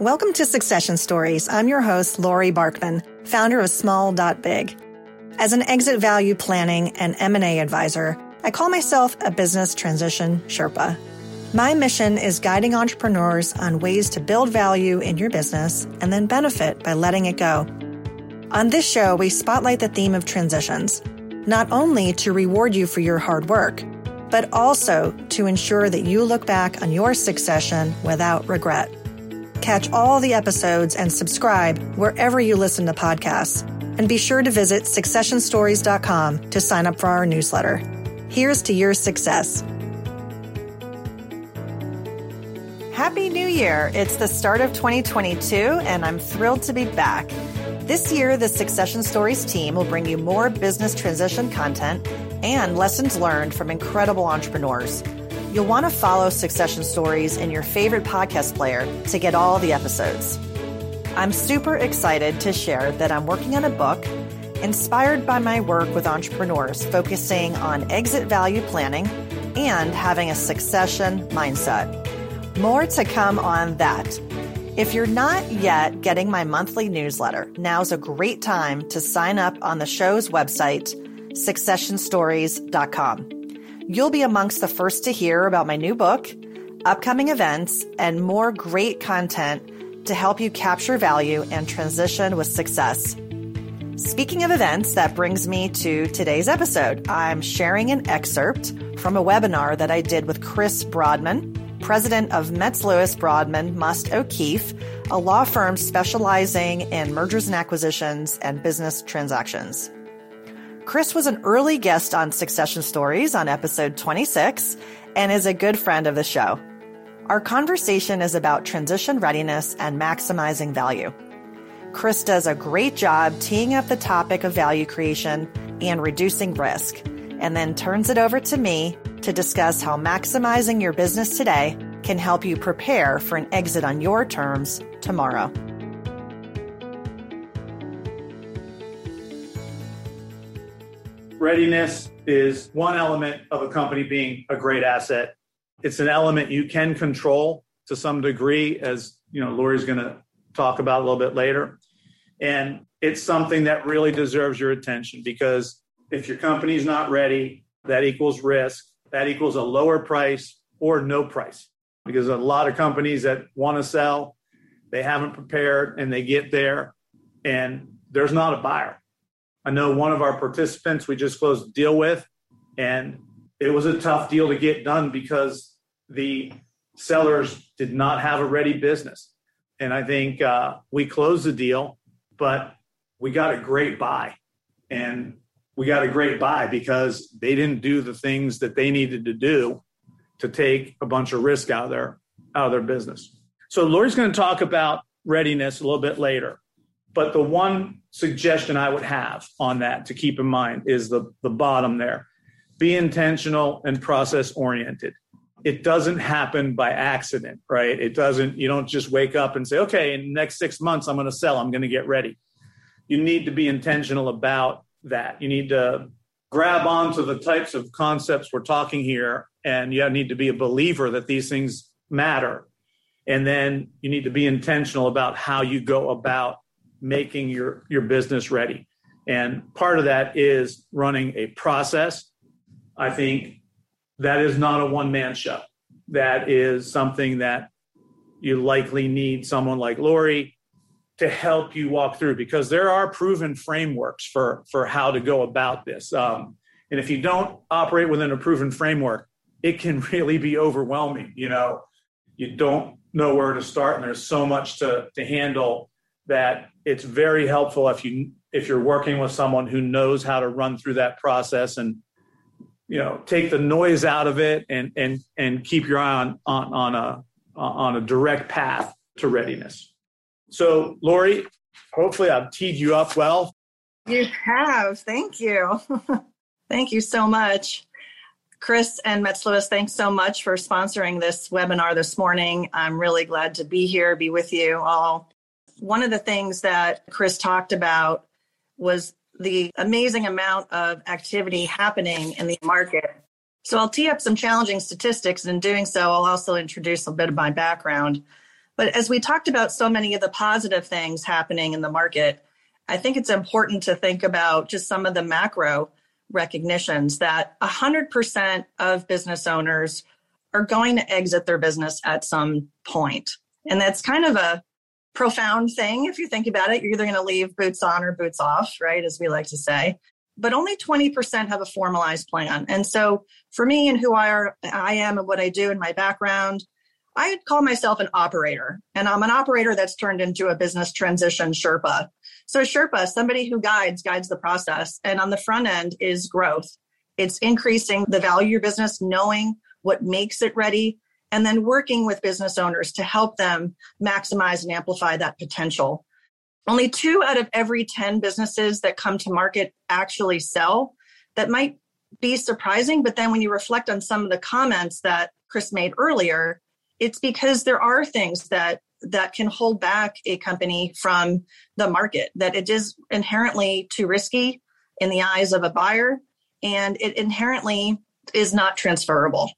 Welcome to Succession Stories. I'm your host, Lori Barkman, founder of Small.Big. As an exit value planning and M&A advisor, I call myself a business transition Sherpa. My mission is guiding entrepreneurs on ways to build value in your business and then benefit by letting it go. On this show, we spotlight the theme of transitions, not only to reward you for your hard work, but also to ensure that you look back on your succession without regret. Catch all the episodes and subscribe wherever you listen to podcasts. And be sure to visit successionstories.com to sign up for our newsletter. Here's to your success. Happy New Year! It's the start of 2022, and I'm thrilled to be back. This year, the Succession Stories team will bring you more business transition content and lessons learned from incredible entrepreneurs. You'll want to follow Succession Stories in your favorite podcast player to get all the episodes. I'm super excited to share that I'm working on a book inspired by my work with entrepreneurs focusing on exit value planning and having a succession mindset. More to come on that. If you're not yet getting my monthly newsletter, now's a great time to sign up on the show's website, successionstories.com. You'll be amongst the first to hear about my new book, upcoming events, and more great content to help you capture value and transition with success. Speaking of events, that brings me to today's episode. I'm sharing an excerpt from a webinar that I did with Chris Brodman, president of Metz Lewis Brodman Must O'Keefe, a law firm specializing in mergers and acquisitions and business transactions. Chris was an early guest on Succession Stories on episode 26 and is a good friend of the show. Our conversation is about transition readiness and maximizing value. Chris does a great job teeing up the topic of value creation and reducing risk, and then turns it over to me to discuss how maximizing your business today can help you prepare for an exit on your terms tomorrow. Readiness is one element of a company being a great asset. It's an element you can control to some degree, as you know, Lori's going to talk about a little bit later. And it's something that really deserves your attention because if your company's not ready, that equals risk. That equals a lower price or no price. Because a lot of companies that want to sell, they haven't prepared and they get there and there's not a buyer. I know one of our participants we just closed a deal with, and it was a tough deal to get done because the sellers did not have a ready business. And I think uh, we closed the deal, but we got a great buy. And we got a great buy because they didn't do the things that they needed to do to take a bunch of risk out of their out of their business. So Lori's going to talk about readiness a little bit later. But the one suggestion I would have on that to keep in mind is the, the bottom there. Be intentional and process oriented. It doesn't happen by accident, right? It doesn't, you don't just wake up and say, okay, in the next six months, I'm going to sell, I'm going to get ready. You need to be intentional about that. You need to grab onto the types of concepts we're talking here, and you need to be a believer that these things matter. And then you need to be intentional about how you go about making your, your business ready. And part of that is running a process. I think that is not a one man show. That is something that you likely need someone like Lori to help you walk through because there are proven frameworks for, for how to go about this. Um, and if you don't operate within a proven framework, it can really be overwhelming. You know, you don't know where to start, and there's so much to, to handle that it's very helpful if you if you're working with someone who knows how to run through that process and you know take the noise out of it and and and keep your eye on on, on a on a direct path to readiness. So lori hopefully i've teed you up well. You have. Thank you. Thank you so much. Chris and Metz Lewis, thanks so much for sponsoring this webinar this morning. I'm really glad to be here, be with you all one of the things that Chris talked about was the amazing amount of activity happening in the market. So I'll tee up some challenging statistics, and in doing so, I'll also introduce a bit of my background. But as we talked about so many of the positive things happening in the market, I think it's important to think about just some of the macro recognitions that 100% of business owners are going to exit their business at some point. And that's kind of a profound thing if you think about it. You're either going to leave boots on or boots off, right? As we like to say. But only 20% have a formalized plan. And so for me and who I are I am and what I do in my background, I call myself an operator. And I'm an operator that's turned into a business transition Sherpa. So Sherpa, somebody who guides, guides the process. And on the front end is growth. It's increasing the value of your business, knowing what makes it ready, and then working with business owners to help them maximize and amplify that potential. Only two out of every 10 businesses that come to market actually sell. That might be surprising, but then when you reflect on some of the comments that Chris made earlier, it's because there are things that that can hold back a company from the market that it is inherently too risky in the eyes of a buyer and it inherently is not transferable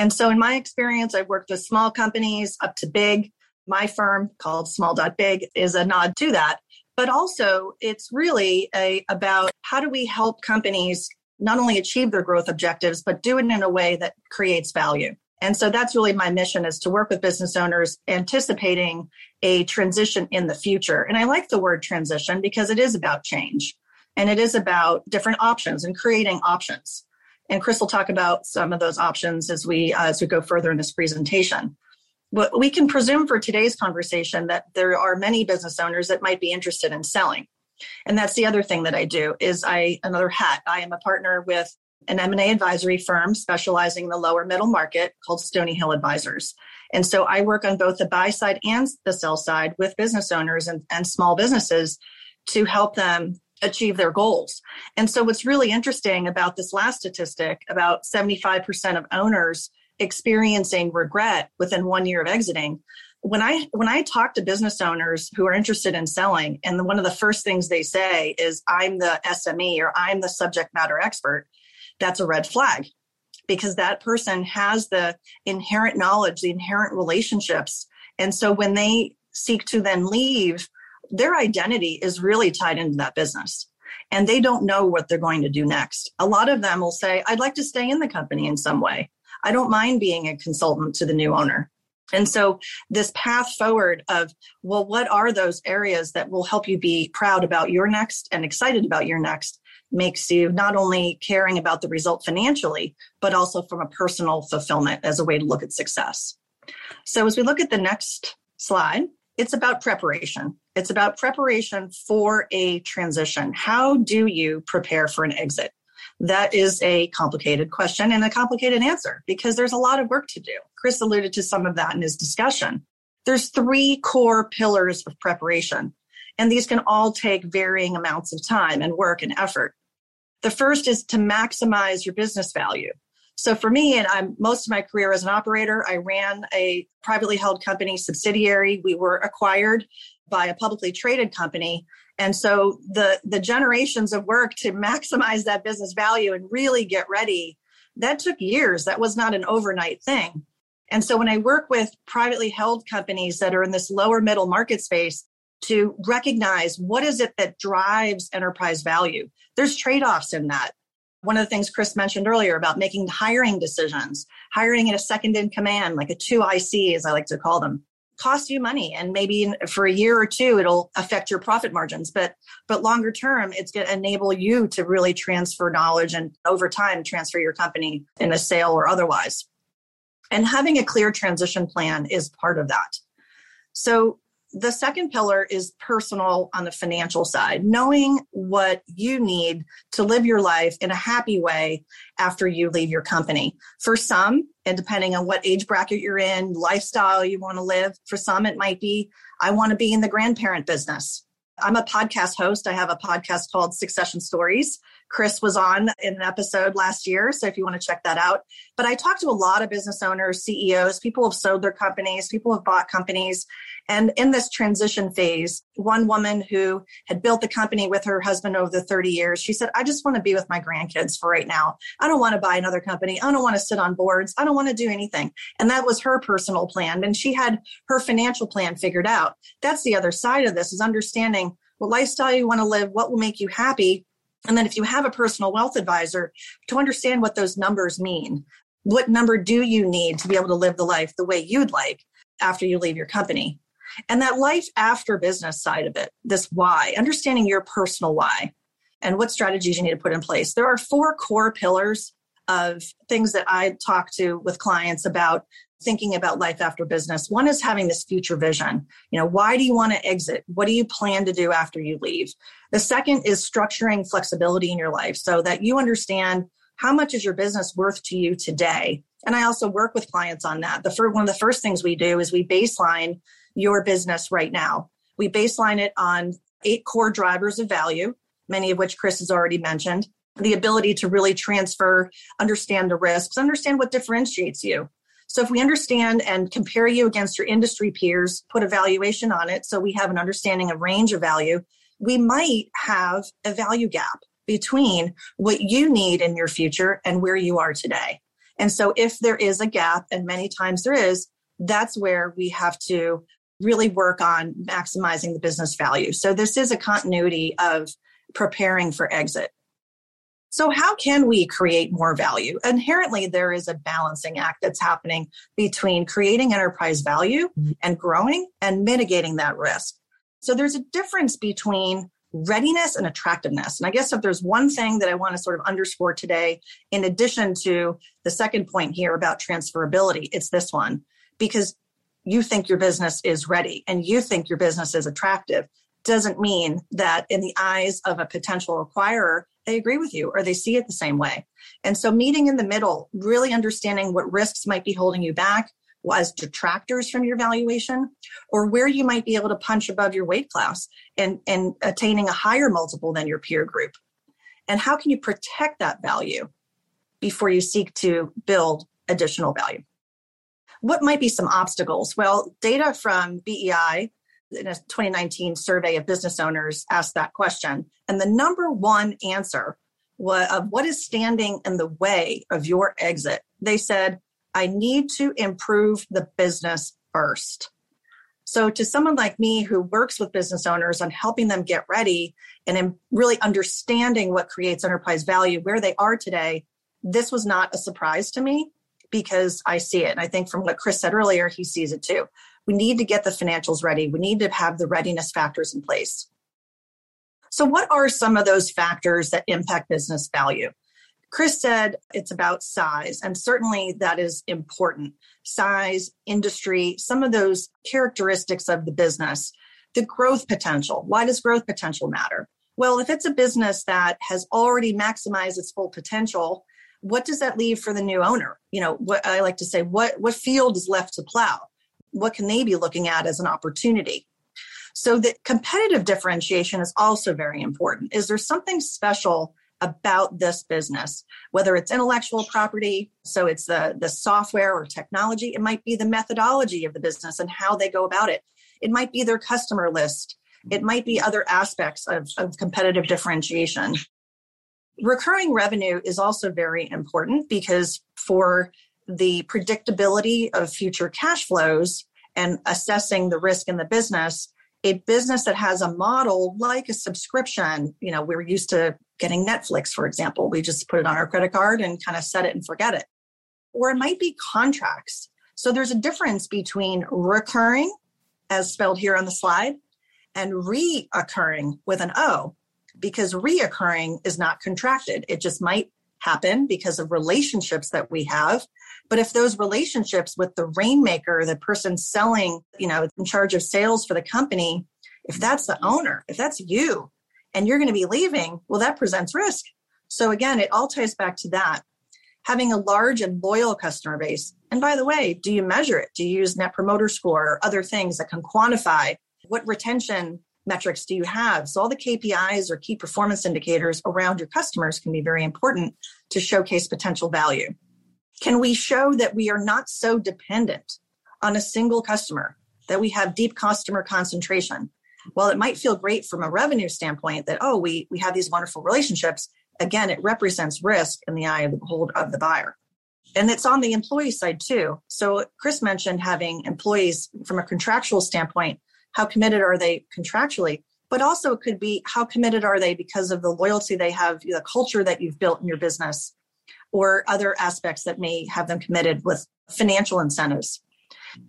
and so, in my experience, I've worked with small companies up to big. My firm called Small Big is a nod to that. But also, it's really a, about how do we help companies not only achieve their growth objectives, but do it in a way that creates value. And so that's really my mission is to work with business owners anticipating a transition in the future. And I like the word transition because it is about change and it is about different options and creating options. And Chris will talk about some of those options as we uh, as we go further in this presentation. But we can presume for today's conversation that there are many business owners that might be interested in selling. And that's the other thing that I do is I another hat. I am a partner with an M&A advisory firm specializing in the lower middle market called Stony Hill Advisors. And so I work on both the buy side and the sell side with business owners and, and small businesses to help them achieve their goals. And so what's really interesting about this last statistic about 75% of owners experiencing regret within 1 year of exiting when I when I talk to business owners who are interested in selling and one of the first things they say is I'm the SME or I'm the subject matter expert that's a red flag because that person has the inherent knowledge the inherent relationships and so when they seek to then leave their identity is really tied into that business and they don't know what they're going to do next. A lot of them will say, I'd like to stay in the company in some way. I don't mind being a consultant to the new owner. And so, this path forward of, well, what are those areas that will help you be proud about your next and excited about your next makes you not only caring about the result financially, but also from a personal fulfillment as a way to look at success. So, as we look at the next slide, it's about preparation. It's about preparation for a transition. How do you prepare for an exit? That is a complicated question and a complicated answer because there's a lot of work to do. Chris alluded to some of that in his discussion. There's three core pillars of preparation, and these can all take varying amounts of time and work and effort. The first is to maximize your business value. So for me, and I'm most of my career as an operator, I ran a privately held company subsidiary. We were acquired by a publicly traded company. And so the the generations of work to maximize that business value and really get ready, that took years. That was not an overnight thing. And so when I work with privately held companies that are in this lower middle market space to recognize what is it that drives enterprise value, there's trade-offs in that one of the things Chris mentioned earlier about making hiring decisions, hiring in a second in command, like a 2IC, as I like to call them, costs you money. And maybe for a year or two, it'll affect your profit margins. But, but longer term, it's going to enable you to really transfer knowledge and over time transfer your company in a sale or otherwise. And having a clear transition plan is part of that. So the second pillar is personal on the financial side, knowing what you need to live your life in a happy way after you leave your company. For some, and depending on what age bracket you're in, lifestyle you want to live, for some, it might be, I want to be in the grandparent business. I'm a podcast host. I have a podcast called Succession Stories Chris was on in an episode last year. So if you want to check that out. But I talked to a lot of business owners, CEOs, people have sold their companies, people have bought companies. And in this transition phase, one woman who had built the company with her husband over the 30 years, she said, I just want to be with my grandkids for right now. I don't want to buy another company. I don't want to sit on boards. I don't want to do anything. And that was her personal plan. And she had her financial plan figured out. That's the other side of this is understanding what lifestyle you want to live, what will make you happy, and then if you have a personal wealth advisor, to understand what those numbers mean. What number do you need to be able to live the life the way you'd like after you leave your company? And that life after business side of it, this why, understanding your personal why and what strategies you need to put in place. There are four core pillars of things that I talk to with clients about thinking about life after business. One is having this future vision. You know, why do you want to exit? What do you plan to do after you leave? The second is structuring flexibility in your life so that you understand how much is your business worth to you today. And I also work with clients on that. The first, one of the first things we do is we baseline your business right now. We baseline it on eight core drivers of value, many of which Chris has already mentioned. The ability to really transfer, understand the risks, understand what differentiates you so if we understand and compare you against your industry peers, put a valuation on it so we have an understanding of range of value, we might have a value gap between what you need in your future and where you are today. And so if there is a gap, and many times there is, that's where we have to really work on maximizing the business value. So this is a continuity of preparing for exit. So, how can we create more value? Inherently, there is a balancing act that's happening between creating enterprise value mm-hmm. and growing and mitigating that risk. So, there's a difference between readiness and attractiveness. And I guess if there's one thing that I want to sort of underscore today, in addition to the second point here about transferability, it's this one because you think your business is ready and you think your business is attractive doesn't mean that in the eyes of a potential acquirer they agree with you or they see it the same way. And so meeting in the middle, really understanding what risks might be holding you back as detractors from your valuation or where you might be able to punch above your weight class and, and attaining a higher multiple than your peer group. And how can you protect that value before you seek to build additional value? What might be some obstacles? Well, data from BEI in a 2019 survey of business owners asked that question. And the number one answer of what is standing in the way of your exit, they said, I need to improve the business first. So, to someone like me who works with business owners on helping them get ready and really understanding what creates enterprise value, where they are today, this was not a surprise to me because I see it. And I think from what Chris said earlier, he sees it too. We need to get the financials ready. We need to have the readiness factors in place. So, what are some of those factors that impact business value? Chris said it's about size, and certainly that is important. Size, industry, some of those characteristics of the business, the growth potential. Why does growth potential matter? Well, if it's a business that has already maximized its full potential, what does that leave for the new owner? You know, what I like to say, what what field is left to plow? What can they be looking at as an opportunity? So the competitive differentiation is also very important. Is there something special about this business, whether it's intellectual property, so it's the, the software or technology, it might be the methodology of the business and how they go about it. It might be their customer list. It might be other aspects of, of competitive differentiation. Recurring revenue is also very important because for the predictability of future cash flows and assessing the risk in the business a business that has a model like a subscription you know we're used to getting netflix for example. We just put it on our credit card and kind of set it and forget it. Or it might be contracts. So there's a difference between recurring as spelled here on the slide and reoccurring with an o because reoccurring is not contracted. It just might happen because of relationships that we have. But if those relationships with the rainmaker, the person selling, you know, in charge of sales for the company, if that's the owner, if that's you, and you're going to be leaving, well, that presents risk. So again, it all ties back to that. Having a large and loyal customer base. And by the way, do you measure it? Do you use net promoter score or other things that can quantify what retention metrics do you have? So all the KPIs or key performance indicators around your customers can be very important to showcase potential value. Can we show that we are not so dependent on a single customer, that we have deep customer concentration? While it might feel great from a revenue standpoint that, oh, we, we have these wonderful relationships, again, it represents risk in the eye of the behold of the buyer. And it's on the employee side too. So Chris mentioned having employees from a contractual standpoint how committed are they contractually but also it could be how committed are they because of the loyalty they have the culture that you've built in your business or other aspects that may have them committed with financial incentives.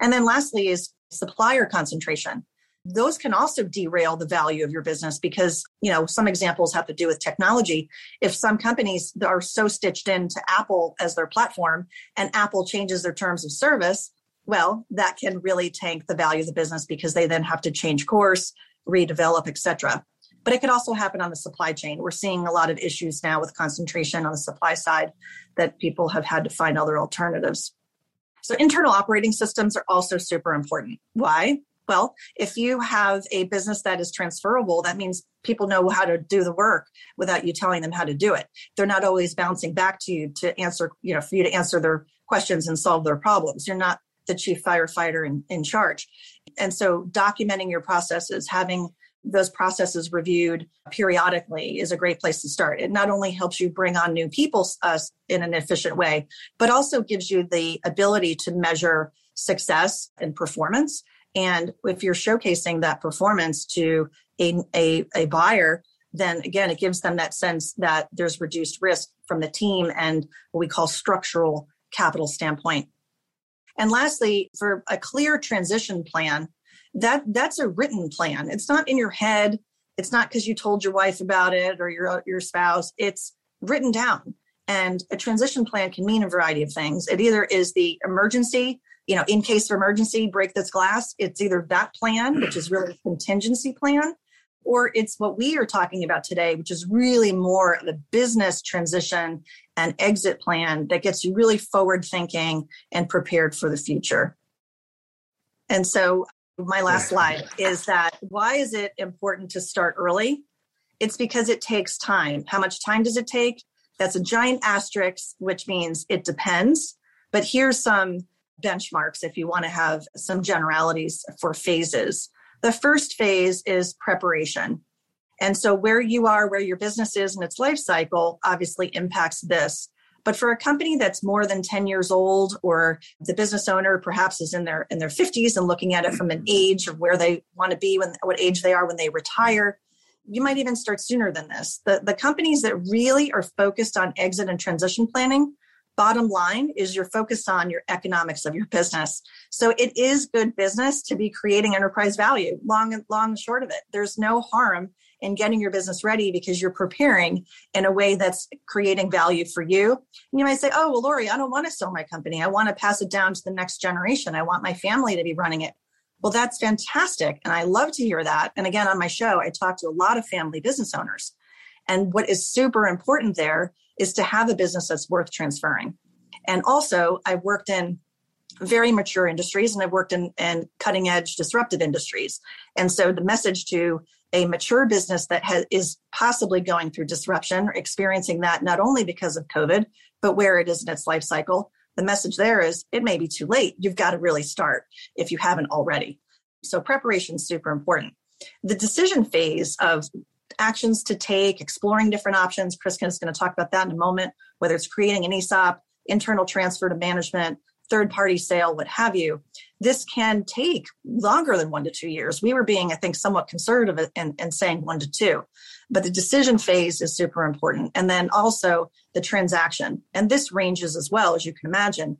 And then lastly is supplier concentration. Those can also derail the value of your business because you know some examples have to do with technology. If some companies are so stitched into apple as their platform and apple changes their terms of service well, that can really tank the value of the business because they then have to change course, redevelop, etc. But it could also happen on the supply chain. We're seeing a lot of issues now with concentration on the supply side that people have had to find other alternatives. So internal operating systems are also super important. Why? Well, if you have a business that is transferable, that means people know how to do the work without you telling them how to do it. They're not always bouncing back to you to answer, you know, for you to answer their questions and solve their problems. You're not the chief firefighter in, in charge. And so documenting your processes, having those processes reviewed periodically is a great place to start. It not only helps you bring on new people uh, in an efficient way, but also gives you the ability to measure success and performance. And if you're showcasing that performance to a, a, a buyer, then again, it gives them that sense that there's reduced risk from the team and what we call structural capital standpoint. And lastly, for a clear transition plan, that that's a written plan. It's not in your head. It's not because you told your wife about it or your your spouse. It's written down. And a transition plan can mean a variety of things. It either is the emergency, you know, in case of emergency, break this glass. It's either that plan, which is really a contingency plan, or it's what we are talking about today, which is really more of a business transition and exit plan that gets you really forward thinking and prepared for the future. And so, my last slide is that why is it important to start early? It's because it takes time. How much time does it take? That's a giant asterisk, which means it depends. But here's some benchmarks if you want to have some generalities for phases. The first phase is preparation. And so, where you are, where your business is in its life cycle, obviously impacts this. But for a company that's more than 10 years old, or the business owner perhaps is in their in their 50s and looking at it from an age of where they want to be when what age they are when they retire, you might even start sooner than this. The the companies that really are focused on exit and transition planning bottom line is you're focused on your economics of your business. So it is good business to be creating enterprise value, long and long short of it. There's no harm in getting your business ready because you're preparing in a way that's creating value for you. And you might say, oh, well, Lori, I don't want to sell my company. I want to pass it down to the next generation. I want my family to be running it. Well, that's fantastic. And I love to hear that. And again, on my show, I talk to a lot of family business owners. And what is super important there is to have a business that's worth transferring. And also, I've worked in very mature industries and I've worked in, in cutting edge disruptive industries. And so the message to a mature business that has, is possibly going through disruption, experiencing that not only because of COVID, but where it is in its life cycle, the message there is it may be too late. You've got to really start if you haven't already. So preparation is super important. The decision phase of actions to take, exploring different options. Chris is going to talk about that in a moment, whether it's creating an ESOP, internal transfer to management, third party sale, what have you. This can take longer than one to two years. We were being, I think, somewhat conservative and, and saying one to two. But the decision phase is super important. And then also the transaction. And this ranges as well, as you can imagine.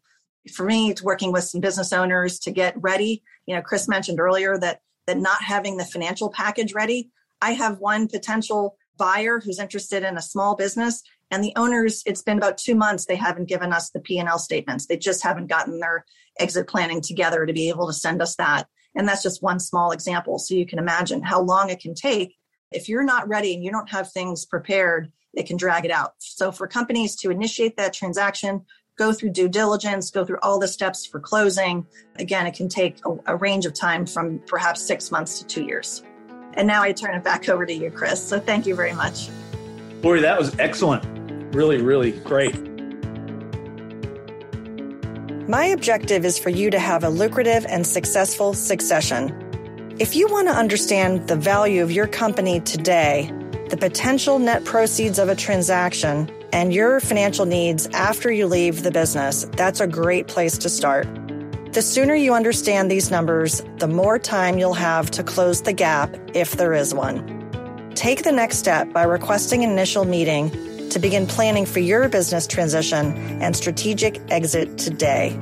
For me, it's working with some business owners to get ready. You know, Chris mentioned earlier that that not having the financial package ready I have one potential buyer who's interested in a small business and the owners it's been about 2 months they haven't given us the P&L statements. They just haven't gotten their exit planning together to be able to send us that. And that's just one small example. So you can imagine how long it can take if you're not ready and you don't have things prepared, it can drag it out. So for companies to initiate that transaction, go through due diligence, go through all the steps for closing, again, it can take a, a range of time from perhaps 6 months to 2 years. And now I turn it back over to you, Chris. So thank you very much. Lori, that was excellent. Really, really great. My objective is for you to have a lucrative and successful succession. If you want to understand the value of your company today, the potential net proceeds of a transaction, and your financial needs after you leave the business, that's a great place to start. The sooner you understand these numbers, the more time you'll have to close the gap if there is one. Take the next step by requesting an initial meeting to begin planning for your business transition and strategic exit today.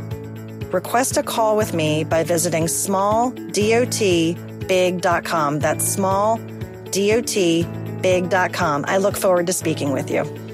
Request a call with me by visiting smalldotbig.com. That's smalldotbig.com. I look forward to speaking with you.